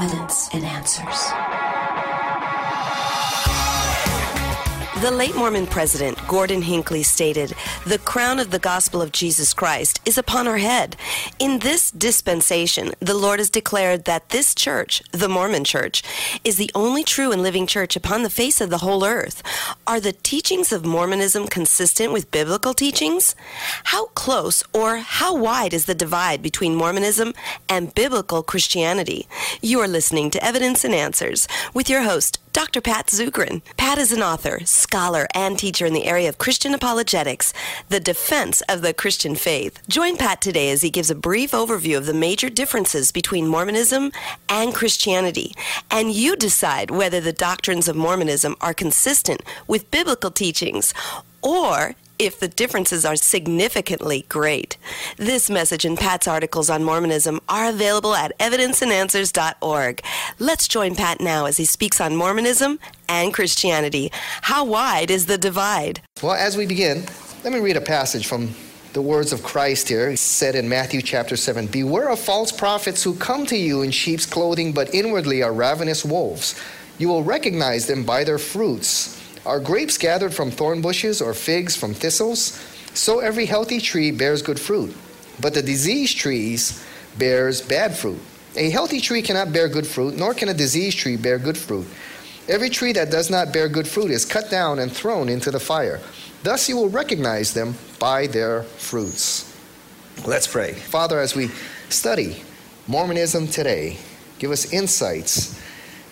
evidence and answers. The late Mormon president, Gordon Hinckley, stated, The crown of the gospel of Jesus Christ is upon our head. In this dispensation, the Lord has declared that this church, the Mormon church, is the only true and living church upon the face of the whole earth. Are the teachings of Mormonism consistent with biblical teachings? How close or how wide is the divide between Mormonism and biblical Christianity? You are listening to Evidence and Answers with your host, Dr. Pat Zukeran. Pat is an author, scholar, and teacher in the area of Christian apologetics, the defense of the Christian faith. Join Pat today as he gives a brief overview of the major differences between Mormonism and Christianity, and you decide whether the doctrines of Mormonism are consistent with biblical teachings or if the differences are significantly great. This message and Pat's articles on Mormonism are available at evidenceandanswers.org. Let's join Pat now as he speaks on Mormonism and Christianity. How wide is the divide? Well, as we begin, let me read a passage from the words of Christ here. He said in Matthew chapter 7 Beware of false prophets who come to you in sheep's clothing, but inwardly are ravenous wolves. You will recognize them by their fruits. Are grapes gathered from thorn bushes or figs from thistles? So every healthy tree bears good fruit, but the diseased trees bears bad fruit. A healthy tree cannot bear good fruit, nor can a diseased tree bear good fruit. Every tree that does not bear good fruit is cut down and thrown into the fire. Thus you will recognize them by their fruits. Let's pray. Father, as we study Mormonism today, give us insights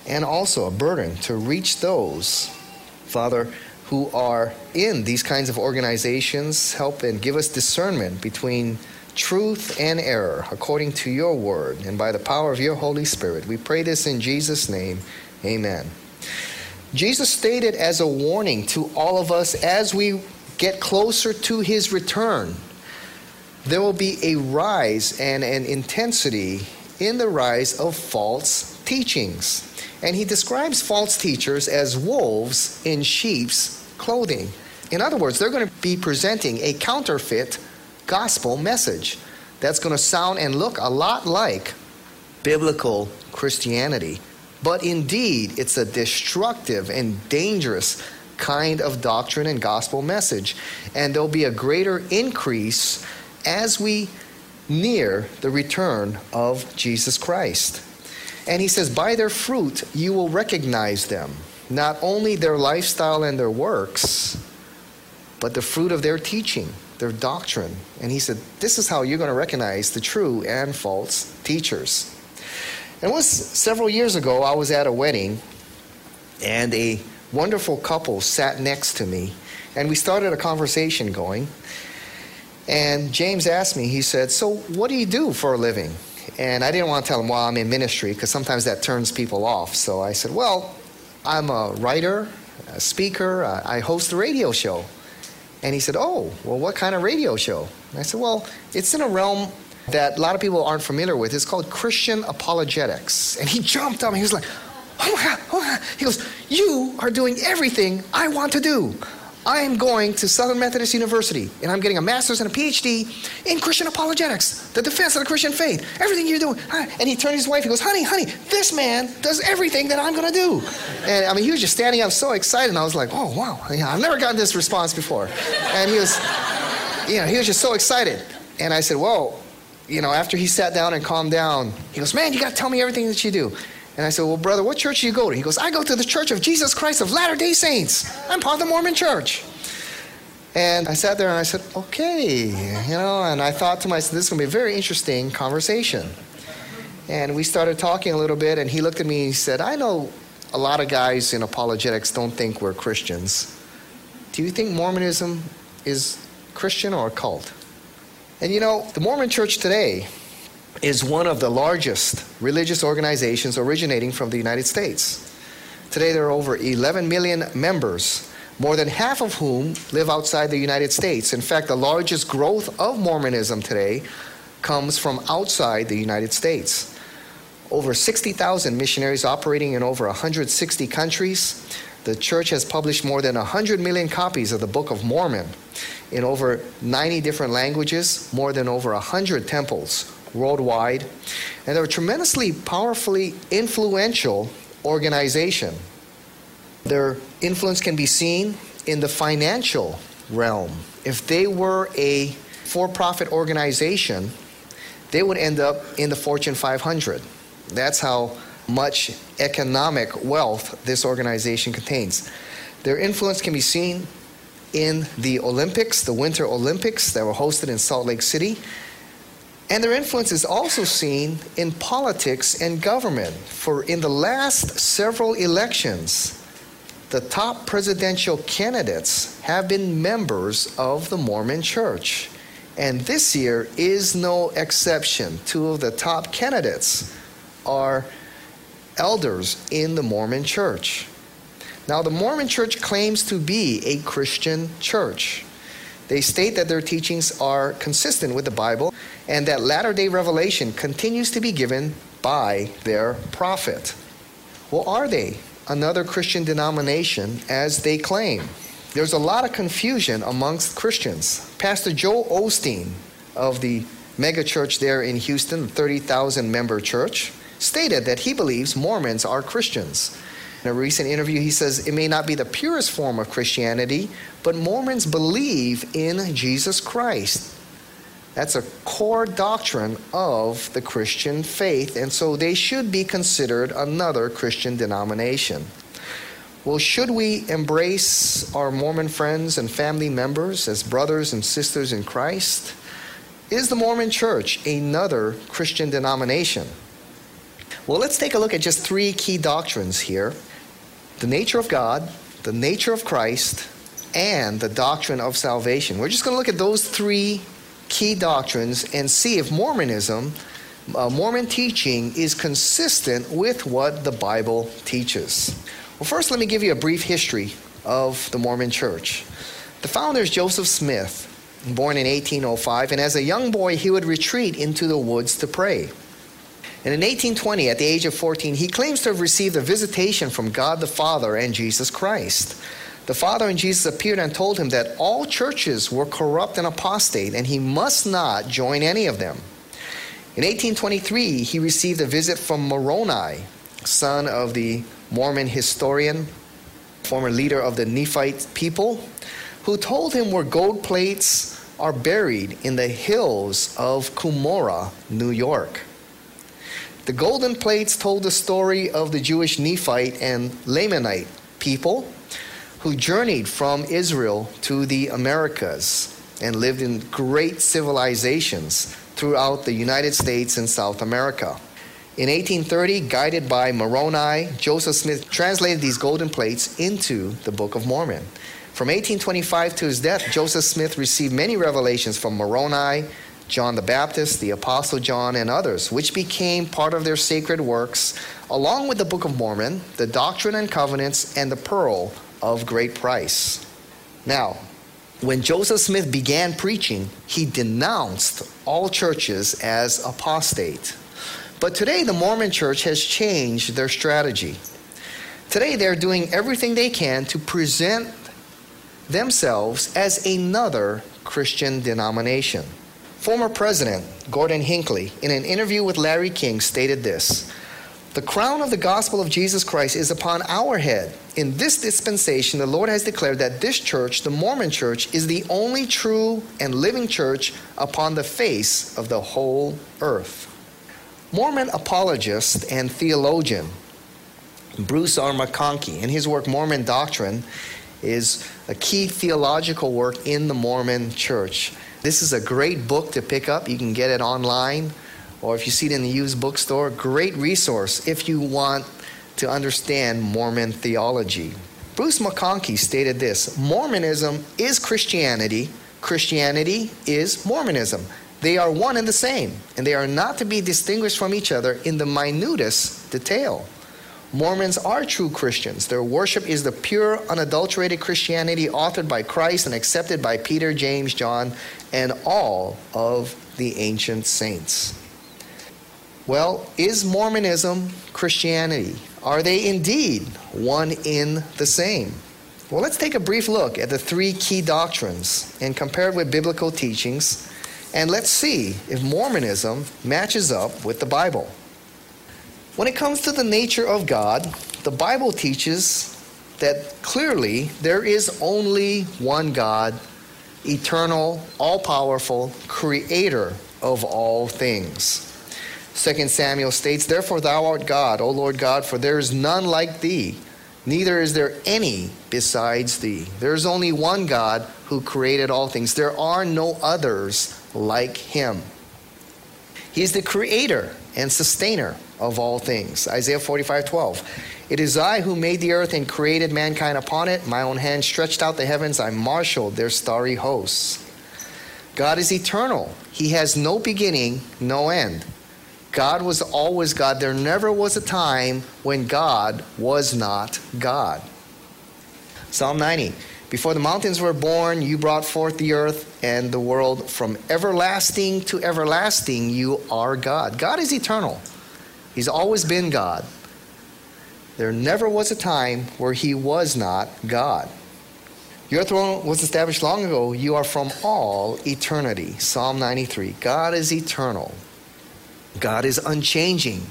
and also a burden to reach those Father, who are in these kinds of organizations, help and give us discernment between truth and error according to your word and by the power of your Holy Spirit. We pray this in Jesus' name. Amen. Jesus stated as a warning to all of us as we get closer to his return, there will be a rise and an intensity in the rise of false teachings. And he describes false teachers as wolves in sheep's clothing. In other words, they're going to be presenting a counterfeit gospel message that's going to sound and look a lot like biblical Christianity. But indeed, it's a destructive and dangerous kind of doctrine and gospel message. And there'll be a greater increase as we near the return of Jesus Christ. And he says, By their fruit you will recognize them, not only their lifestyle and their works, but the fruit of their teaching, their doctrine. And he said, This is how you're going to recognize the true and false teachers. And it was several years ago, I was at a wedding, and a wonderful couple sat next to me, and we started a conversation going. And James asked me, he said, So, what do you do for a living? And I didn't want to tell him, well, I'm in ministry, because sometimes that turns people off. So I said, well, I'm a writer, a speaker, uh, I host a radio show. And he said, oh, well, what kind of radio show? And I said, well, it's in a realm that a lot of people aren't familiar with. It's called Christian apologetics. And he jumped up and he was like, oh my God, oh my God. He goes, you are doing everything I want to do. I am going to Southern Methodist University and I'm getting a master's and a PhD in Christian apologetics, the defense of the Christian faith, everything you're doing. And he turned to his wife, he goes, Honey, honey, this man does everything that I'm going to do. And I mean, he was just standing up so excited. And I was like, Oh, wow, yeah, I've never gotten this response before. And he was, you know, he was just so excited. And I said, Whoa, you know, after he sat down and calmed down, he goes, Man, you got to tell me everything that you do. And I said, Well, brother, what church do you go to? He goes, I go to the Church of Jesus Christ of Latter day Saints. I'm part of the Mormon church. And I sat there and I said, Okay, you know, and I thought to myself, This is going to be a very interesting conversation. And we started talking a little bit, and he looked at me and he said, I know a lot of guys in apologetics don't think we're Christians. Do you think Mormonism is Christian or a cult? And you know, the Mormon church today is one of the largest religious organizations originating from the United States. Today, there are over 11 million members, more than half of whom live outside the United States. In fact, the largest growth of Mormonism today comes from outside the United States. Over 60,000 missionaries operating in over 160 countries. The church has published more than 100 million copies of the Book of Mormon in over 90 different languages, more than over 100 temples, worldwide, and they're a tremendously powerfully influential organization. Their influence can be seen in the financial realm. If they were a for profit organization, they would end up in the Fortune 500. That's how much economic wealth this organization contains. Their influence can be seen in the Olympics, the Winter Olympics that were hosted in Salt Lake City. And their influence is also seen in politics and government. For in the last several elections, the top presidential candidates have been members of the Mormon Church. And this year is no exception. Two of the top candidates are elders in the Mormon Church. Now, the Mormon Church claims to be a Christian church. They state that their teachings are consistent with the Bible and that latter day revelation continues to be given by their prophet. Well, are they another Christian denomination as they claim? There's a lot of confusion amongst Christians. Pastor Joel Osteen of the mega church there in Houston, the 30,000 member church, stated that he believes Mormons are Christians. In a recent interview, he says it may not be the purest form of Christianity, but Mormons believe in Jesus Christ. That's a core doctrine of the Christian faith, and so they should be considered another Christian denomination. Well, should we embrace our Mormon friends and family members as brothers and sisters in Christ? Is the Mormon Church another Christian denomination? Well, let's take a look at just three key doctrines here the nature of God, the nature of Christ, and the doctrine of salvation. We're just going to look at those three key doctrines and see if Mormonism, uh, Mormon teaching, is consistent with what the Bible teaches. Well, first, let me give you a brief history of the Mormon Church. The founder is Joseph Smith, born in 1805, and as a young boy, he would retreat into the woods to pray. And in 1820, at the age of 14, he claims to have received a visitation from God the Father and Jesus Christ. The Father and Jesus appeared and told him that all churches were corrupt and apostate, and he must not join any of them. In 1823, he received a visit from Moroni, son of the Mormon historian, former leader of the Nephite people, who told him where gold plates are buried in the hills of Cumorah, New York. The golden plates told the story of the Jewish Nephite and Lamanite people who journeyed from Israel to the Americas and lived in great civilizations throughout the United States and South America. In 1830, guided by Moroni, Joseph Smith translated these golden plates into the Book of Mormon. From 1825 to his death, Joseph Smith received many revelations from Moroni, John the Baptist, the Apostle John, and others, which became part of their sacred works, along with the Book of Mormon, the Doctrine and Covenants, and the Pearl of Great Price. Now, when Joseph Smith began preaching, he denounced all churches as apostate. But today, the Mormon church has changed their strategy. Today, they're doing everything they can to present themselves as another Christian denomination. Former President Gordon Hinckley, in an interview with Larry King, stated this The crown of the gospel of Jesus Christ is upon our head. In this dispensation, the Lord has declared that this church, the Mormon church, is the only true and living church upon the face of the whole earth. Mormon apologist and theologian Bruce R. McConkie, in his work Mormon Doctrine, is a key theological work in the Mormon church. This is a great book to pick up. You can get it online, or if you see it in the used bookstore, great resource if you want to understand Mormon theology. Bruce McConkie stated this Mormonism is Christianity, Christianity is Mormonism. They are one and the same, and they are not to be distinguished from each other in the minutest detail. Mormons are true Christians. Their worship is the pure, unadulterated Christianity authored by Christ and accepted by Peter, James, John, and all of the ancient saints. Well, is Mormonism Christianity? Are they indeed one in the same? Well, let's take a brief look at the three key doctrines and compare it with biblical teachings And let's see if Mormonism matches up with the Bible. When it comes to the nature of God, the Bible teaches that clearly there is only one God, eternal, all powerful, creator of all things. 2 Samuel states, Therefore thou art God, O Lord God, for there is none like thee, neither is there any besides thee. There is only one God who created all things. There are no others like him. He is the creator and sustainer of all things. Isaiah 45 12. It is I who made the earth and created mankind upon it. My own hand stretched out the heavens. I marshaled their starry hosts. God is eternal. He has no beginning, no end. God was always God. There never was a time when God was not God. Psalm 90. Before the mountains were born, you brought forth the earth and the world. From everlasting to everlasting, you are God. God is eternal. He's always been God. There never was a time where he was not God. Your throne was established long ago. You are from all eternity. Psalm 93. God is eternal. God is unchanging.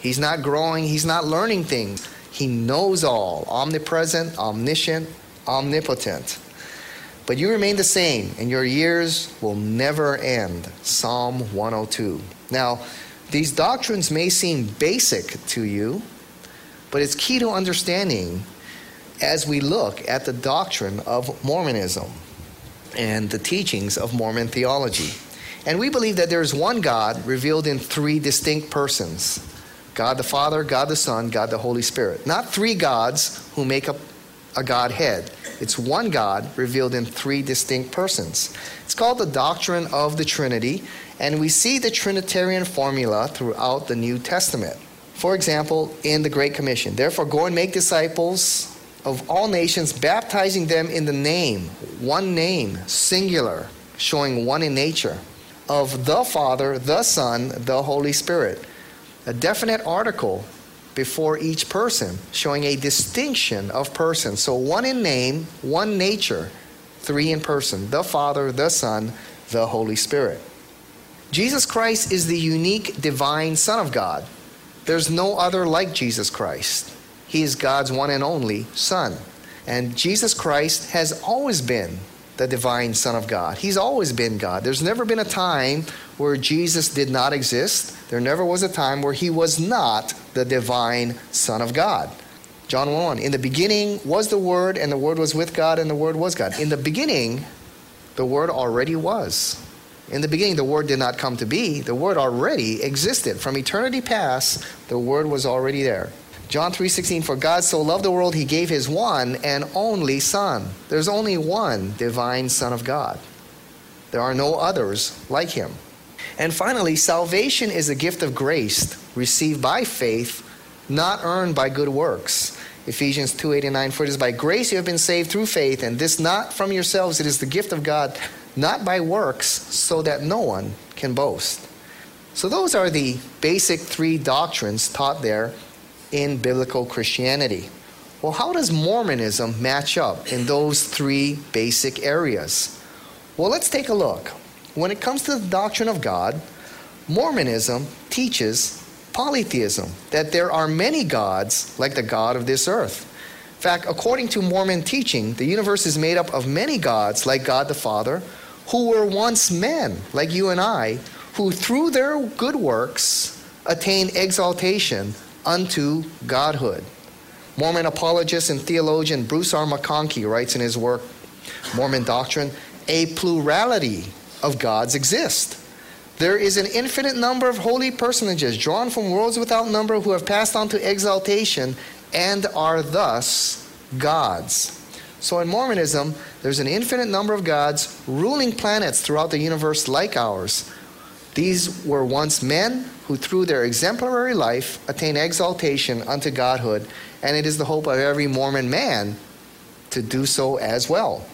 He's not growing, He's not learning things. He knows all, omnipresent, omniscient, omnipotent. But you remain the same, and your years will never end. Psalm 102. Now, these doctrines may seem basic to you, but it's key to understanding as we look at the doctrine of Mormonism and the teachings of Mormon theology. And we believe that there is one God revealed in three distinct persons God the Father, God the Son, God the Holy Spirit. Not three gods who make up a Godhead. It's one God revealed in three distinct persons. It's called the doctrine of the Trinity, and we see the Trinitarian formula throughout the New Testament. For example, in the Great Commission, therefore go and make disciples of all nations, baptizing them in the name, one name, singular, showing one in nature, of the Father, the Son, the Holy Spirit. A definite article before each person, showing a distinction of persons. So one in name, one nature, three in person the Father, the Son, the Holy Spirit. Jesus Christ is the unique divine Son of God. There's no other like Jesus Christ. He is God's one and only Son. And Jesus Christ has always been the divine Son of God. He's always been God. There's never been a time where Jesus did not exist. There never was a time where he was not the divine Son of God. John 1 1. In the beginning was the Word, and the Word was with God, and the Word was God. In the beginning, the Word already was. In the beginning, the Word did not come to be. The Word already existed. From eternity past, the Word was already there. John 3:16 For God so loved the world he gave his one and only son. There's only one divine son of God. There are no others like him. And finally, salvation is a gift of grace received by faith, not earned by good works. Ephesians 2:89 For it is by grace you have been saved through faith and this not from yourselves it is the gift of God not by works, so that no one can boast. So, those are the basic three doctrines taught there in biblical Christianity. Well, how does Mormonism match up in those three basic areas? Well, let's take a look. When it comes to the doctrine of God, Mormonism teaches polytheism, that there are many gods like the God of this earth. In fact, according to Mormon teaching, the universe is made up of many gods like God the Father, who were once men, like you and I, who through their good works attained exaltation unto godhood. Mormon apologist and theologian Bruce R. McConkie writes in his work, Mormon Doctrine, a plurality of gods exist. There is an infinite number of holy personages drawn from worlds without number who have passed on to exaltation and are thus gods. So in Mormonism, there's an infinite number of gods ruling planets throughout the universe like ours. These were once men who, through their exemplary life, attained exaltation unto godhood, and it is the hope of every Mormon man to do so as well.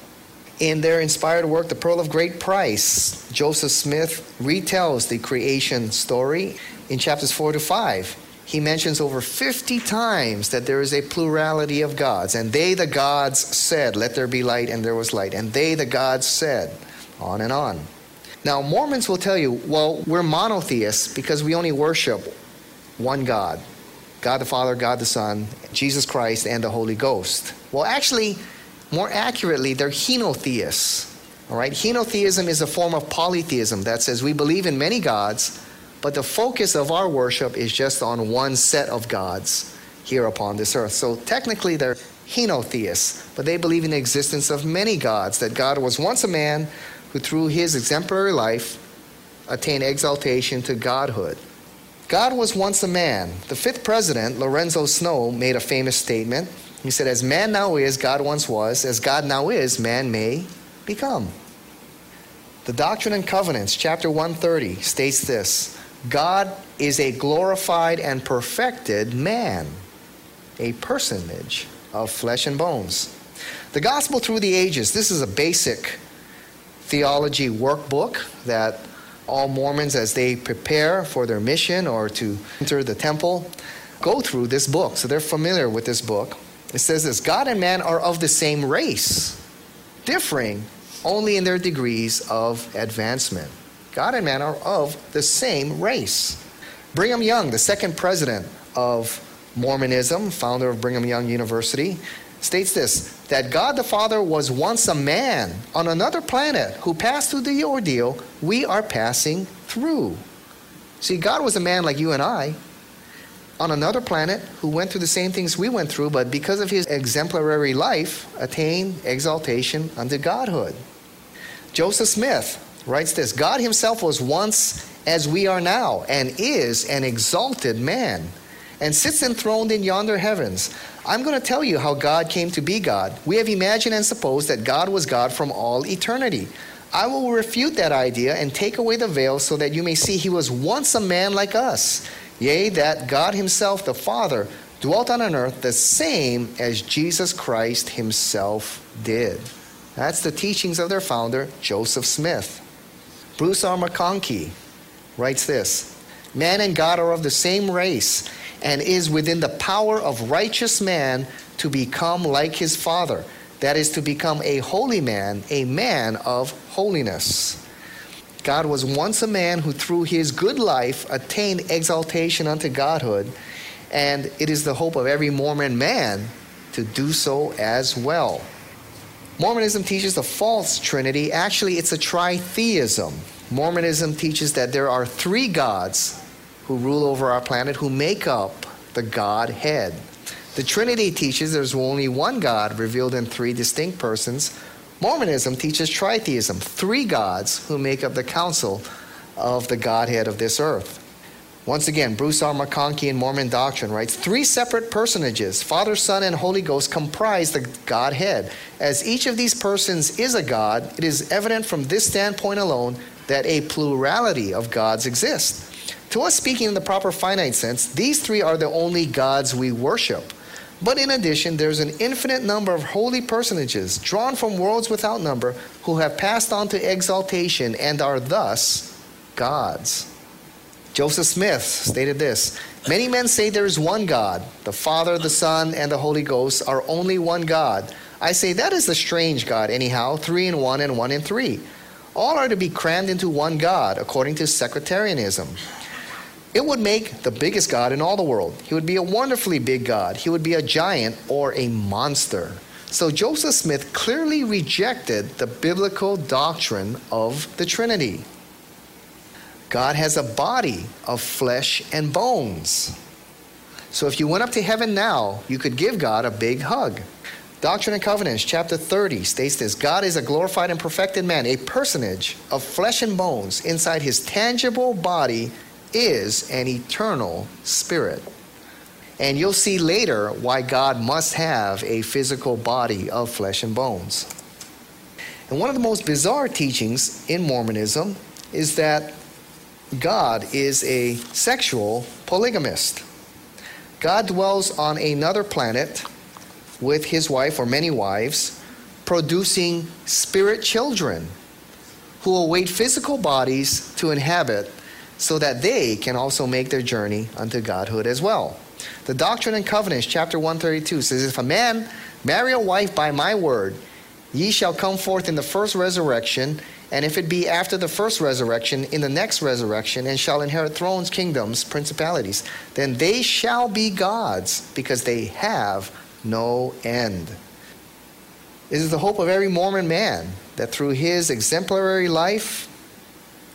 In their inspired work, The Pearl of Great Price, Joseph Smith retells the creation story in chapters 4 to 5 he mentions over 50 times that there is a plurality of gods. And they, the gods, said, Let there be light, and there was light. And they, the gods, said, on and on. Now, Mormons will tell you, well, we're monotheists because we only worship one God God the Father, God the Son, Jesus Christ, and the Holy Ghost. Well, actually, more accurately, they're henotheists. All right? Henotheism is a form of polytheism that says we believe in many gods, but the focus of our worship is just on one set of gods here upon this earth. So technically, they're henotheists, but they believe in the existence of many gods, that God was once a man who, through his exemplary life, attained exaltation to godhood. God was once a man. The fifth president, Lorenzo Snow, made a famous statement. He said, As man now is, God once was. As God now is, man may become. The Doctrine and Covenants, chapter 130, states this God is a glorified and perfected man, a personage of flesh and bones. The Gospel through the ages, this is a basic theology workbook that all Mormons, as they prepare for their mission or to enter the temple, go through this book. So they're familiar with this book. It says this God and man are of the same race, differing only in their degrees of advancement. God and man are of the same race. Brigham Young, the second president of Mormonism, founder of Brigham Young University, states this that God the Father was once a man on another planet who passed through the ordeal we are passing through. See, God was a man like you and I on another planet who went through the same things we went through, but because of his exemplary life, attained exaltation unto godhood. Joseph Smith writes this God himself was once as we are now, and is an exalted man, and sits enthroned in yonder heavens. I'm going to tell you how God came to be God. We have imagined and supposed that God was God from all eternity. I will refute that idea and take away the veil so that you may see he was once a man like us. Yea, that God himself, the Father, dwelt on an earth the same as Jesus Christ himself did. That's the teachings of their founder, Joseph Smith. Bruce R. McConkie writes this Man and God are of the same race and is within the power of righteous man to become like his Father. That is, to become a holy man, a man of holiness. God was once a man who, through his good life, attained exaltation unto godhood, and it is the hope of every Mormon man to do so as well. Mormonism teaches the false trinity. Actually, it's a tritheism. Mormonism teaches that there are three gods who rule over our planet who make up the Godhead. The Trinity teaches there's only one God revealed in three distinct persons. Mormonism teaches tritheism, three gods who make up the council of the Godhead of this earth. Once again, Bruce R. McConkie in Mormon Doctrine writes Three separate personages, Father, Son, and Holy Ghost, comprise the Godhead. As each of these persons is a God, it is evident from this standpoint alone that a plurality of gods exist. To us, speaking in the proper finite sense, these three are the only gods we worship. But in addition, there's an infinite number of holy personages drawn from worlds without number who have passed on to exaltation and are thus gods. Joseph Smith stated this Many men say there is one God. The Father, the Son, and the Holy Ghost are only one God. I say that is a strange God, anyhow, three in one and one in three. All are to be crammed into one God, according to Sectarianism. It would make the biggest God in all the world. He would be a wonderfully big God. He would be a giant or a monster. So Joseph Smith clearly rejected the biblical doctrine of the Trinity. God has a body of flesh and bones. So if you went up to heaven now, you could give God a big hug. Doctrine and Covenants, chapter 30, states this God is a glorified and perfected man, a personage of flesh and bones. Inside his tangible body is an eternal spirit. And you'll see later why God must have a physical body of flesh and bones. And one of the most bizarre teachings in Mormonism is that God is a sexual polygamist. God dwells on another planet with his wife or many wives, producing spirit children who await physical bodies to inhabit so that they can also make their journey unto godhood as well. The Doctrine and Covenants, chapter 132, says, If a man marry a wife by my word, ye shall come forth in the first resurrection, and if it be after the first resurrection, in the next resurrection, and shall inherit thrones, kingdoms, principalities, then they shall be gods, because they have no end. It is the hope of every Mormon man that through his exemplary life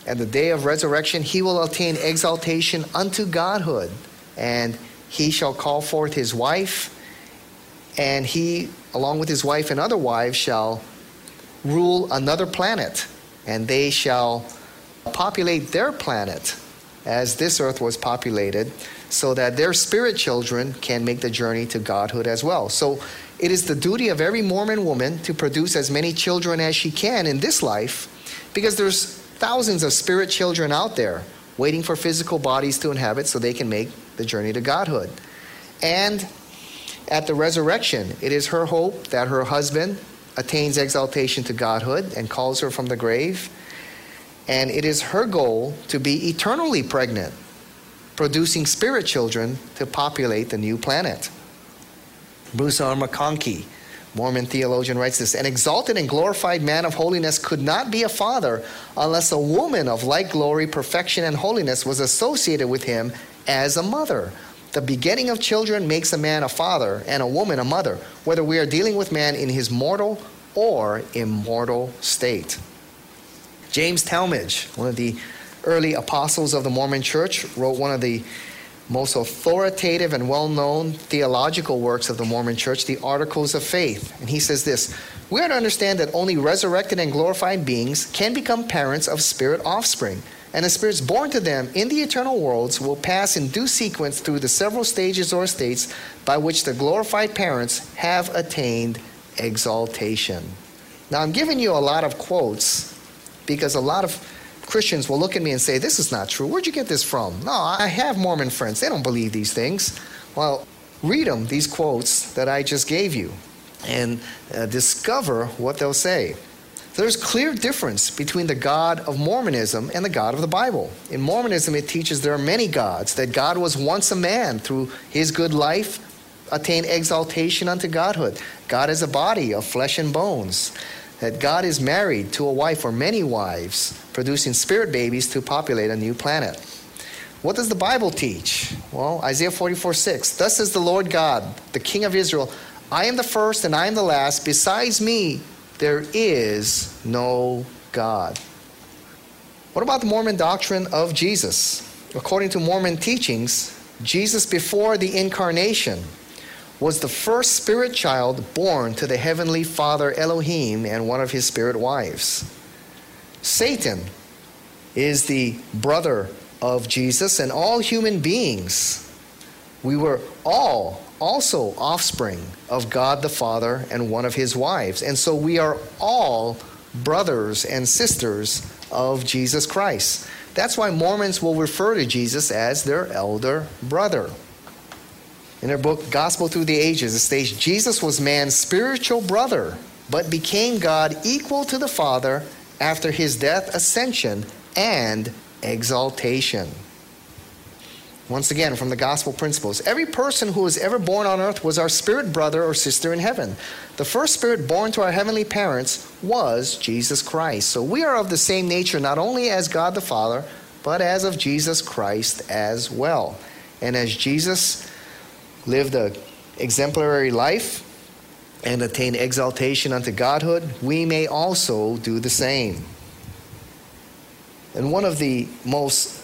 and the day of resurrection, he will attain exaltation unto godhood, and he shall call forth his wife, and he, along with his wife and other wives, shall rule another planet and they shall populate their planet as this earth was populated, so that their spirit children can make the journey to godhood as well. So it is the duty of every Mormon woman to produce as many children as she can in this life, because there's thousands of spirit children out there waiting for physical bodies to inhabit so they can make the journey to godhood. And at the resurrection, it is her hope that her husband attains exaltation to godhood and calls her from the grave. And it is her goal to be eternally pregnant, producing spirit children to populate the new planet. Bruce R. McConkie, Mormon theologian, writes this An exalted and glorified man of holiness could not be a father unless a woman of like glory, perfection, and holiness was associated with him as a mother. The begetting of children makes a man a father and a woman a mother, whether we are dealing with man in his mortal or immortal state. James Talmage, one of the early apostles of the Mormon Church, wrote one of the most authoritative and well known theological works of the Mormon Church, the Articles of Faith. And he says this We are to understand that only resurrected and glorified beings can become parents of spirit offspring and the spirits born to them in the eternal worlds will pass in due sequence through the several stages or states by which the glorified parents have attained exaltation. Now, I'm giving you a lot of quotes because a lot of Christians will look at me and say, This is not true. Where'd you get this from? No, I have Mormon friends. They don't believe these things. Well, read them, these quotes that I just gave you, and uh, discover what they'll say. There's clear difference between the God of Mormonism and the God of the Bible. In Mormonism, it teaches there are many gods, that God was once a man through his good life, attained exaltation unto godhood. God is a body of flesh and bones. That God is married to a wife or many wives, producing spirit babies to populate a new planet. What does the Bible teach? Well, Isaiah 44 6. Thus says the Lord God, the King of Israel I am the first and I am the last. Besides me, there is no God. What about the Mormon doctrine of Jesus? According to Mormon teachings, Jesus, before the incarnation, was the first spirit child born to the heavenly Father Elohim and one of his spirit wives. Satan is the brother of Jesus and all human beings. We were all also offspring of God the Father and one of his wives. And so we are all brothers and sisters of Jesus Christ. That's why Mormons will refer to Jesus as their elder brother. In their book, Gospel Through the Ages, it states Jesus was man's spiritual brother, but became God equal to the Father after his death, ascension, and exaltation. Once again, from the gospel principles. Every person who was ever born on earth was our spirit brother or sister in heaven. The first spirit born to our heavenly parents was Jesus Christ. So we are of the same nature, not only as God the Father, but as of Jesus Christ as well. And as Jesus lived an exemplary life and attained exaltation unto godhood, we may also do the same. And one of the most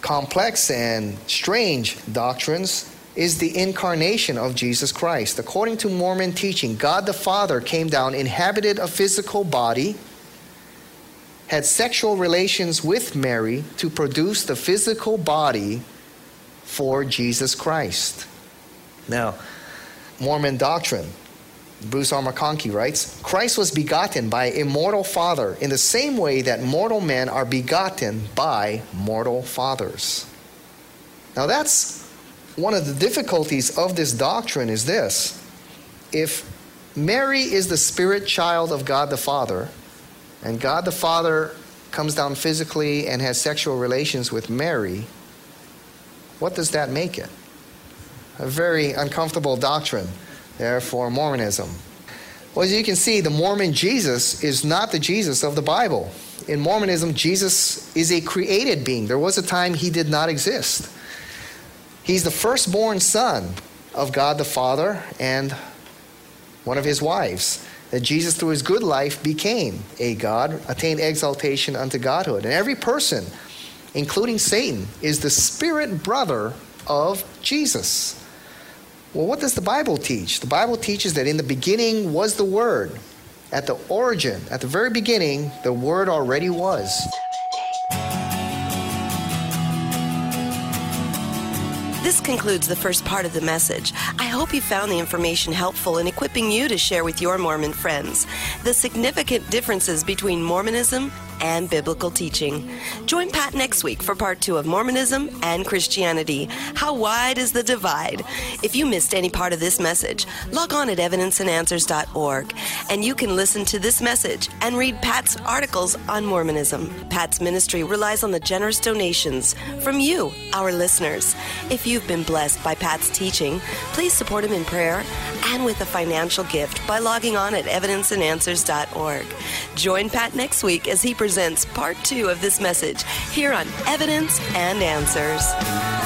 complex and strange doctrines is the incarnation of Jesus Christ. According to Mormon teaching, God the Father came down, inhabited a physical body, had sexual relations with Mary to produce the physical body for Jesus Christ. Now, Mormon doctrine Bruce R. McConkie writes Christ was begotten by a mortal father in the same way that mortal men are begotten by mortal fathers. Now, that's one of the difficulties of this doctrine is this. If Mary is the spirit child of God the Father, and God the Father comes down physically and has sexual relations with Mary, what does that make it? A very uncomfortable doctrine therefore Mormonism. Well, as you can see, the Mormon Jesus is not the Jesus of the Bible. In Mormonism, Jesus is a created being. There was a time he did not exist. He's the firstborn son of God the Father and one of his wives. That Jesus, through his good life, became a God, attained exaltation unto Godhood. And every person, including Satan, is the spirit brother of Jesus. Well, what does the Bible teach? The Bible teaches that in the beginning was the Word. At the origin, at the very beginning, the Word already was. This concludes the first part of the message. I hope you found the information helpful in equipping you to share with your Mormon friends the significant differences between Mormonism and biblical teaching. Join Pat next week for part two of Mormonism and Christianity. How wide is the divide? If you missed any part of this message, log on at evidenceandanswers.org and you can listen to this message and read Pat's articles on Mormonism. Pat's ministry relies on the generous donations from you, our listeners. If you've been blessed by Pat's teaching, please support him in prayer and with a financial gift by logging on at evidenceandanswers.org. Join Pat next week as he presents part two of this message here on Evidence and Answers.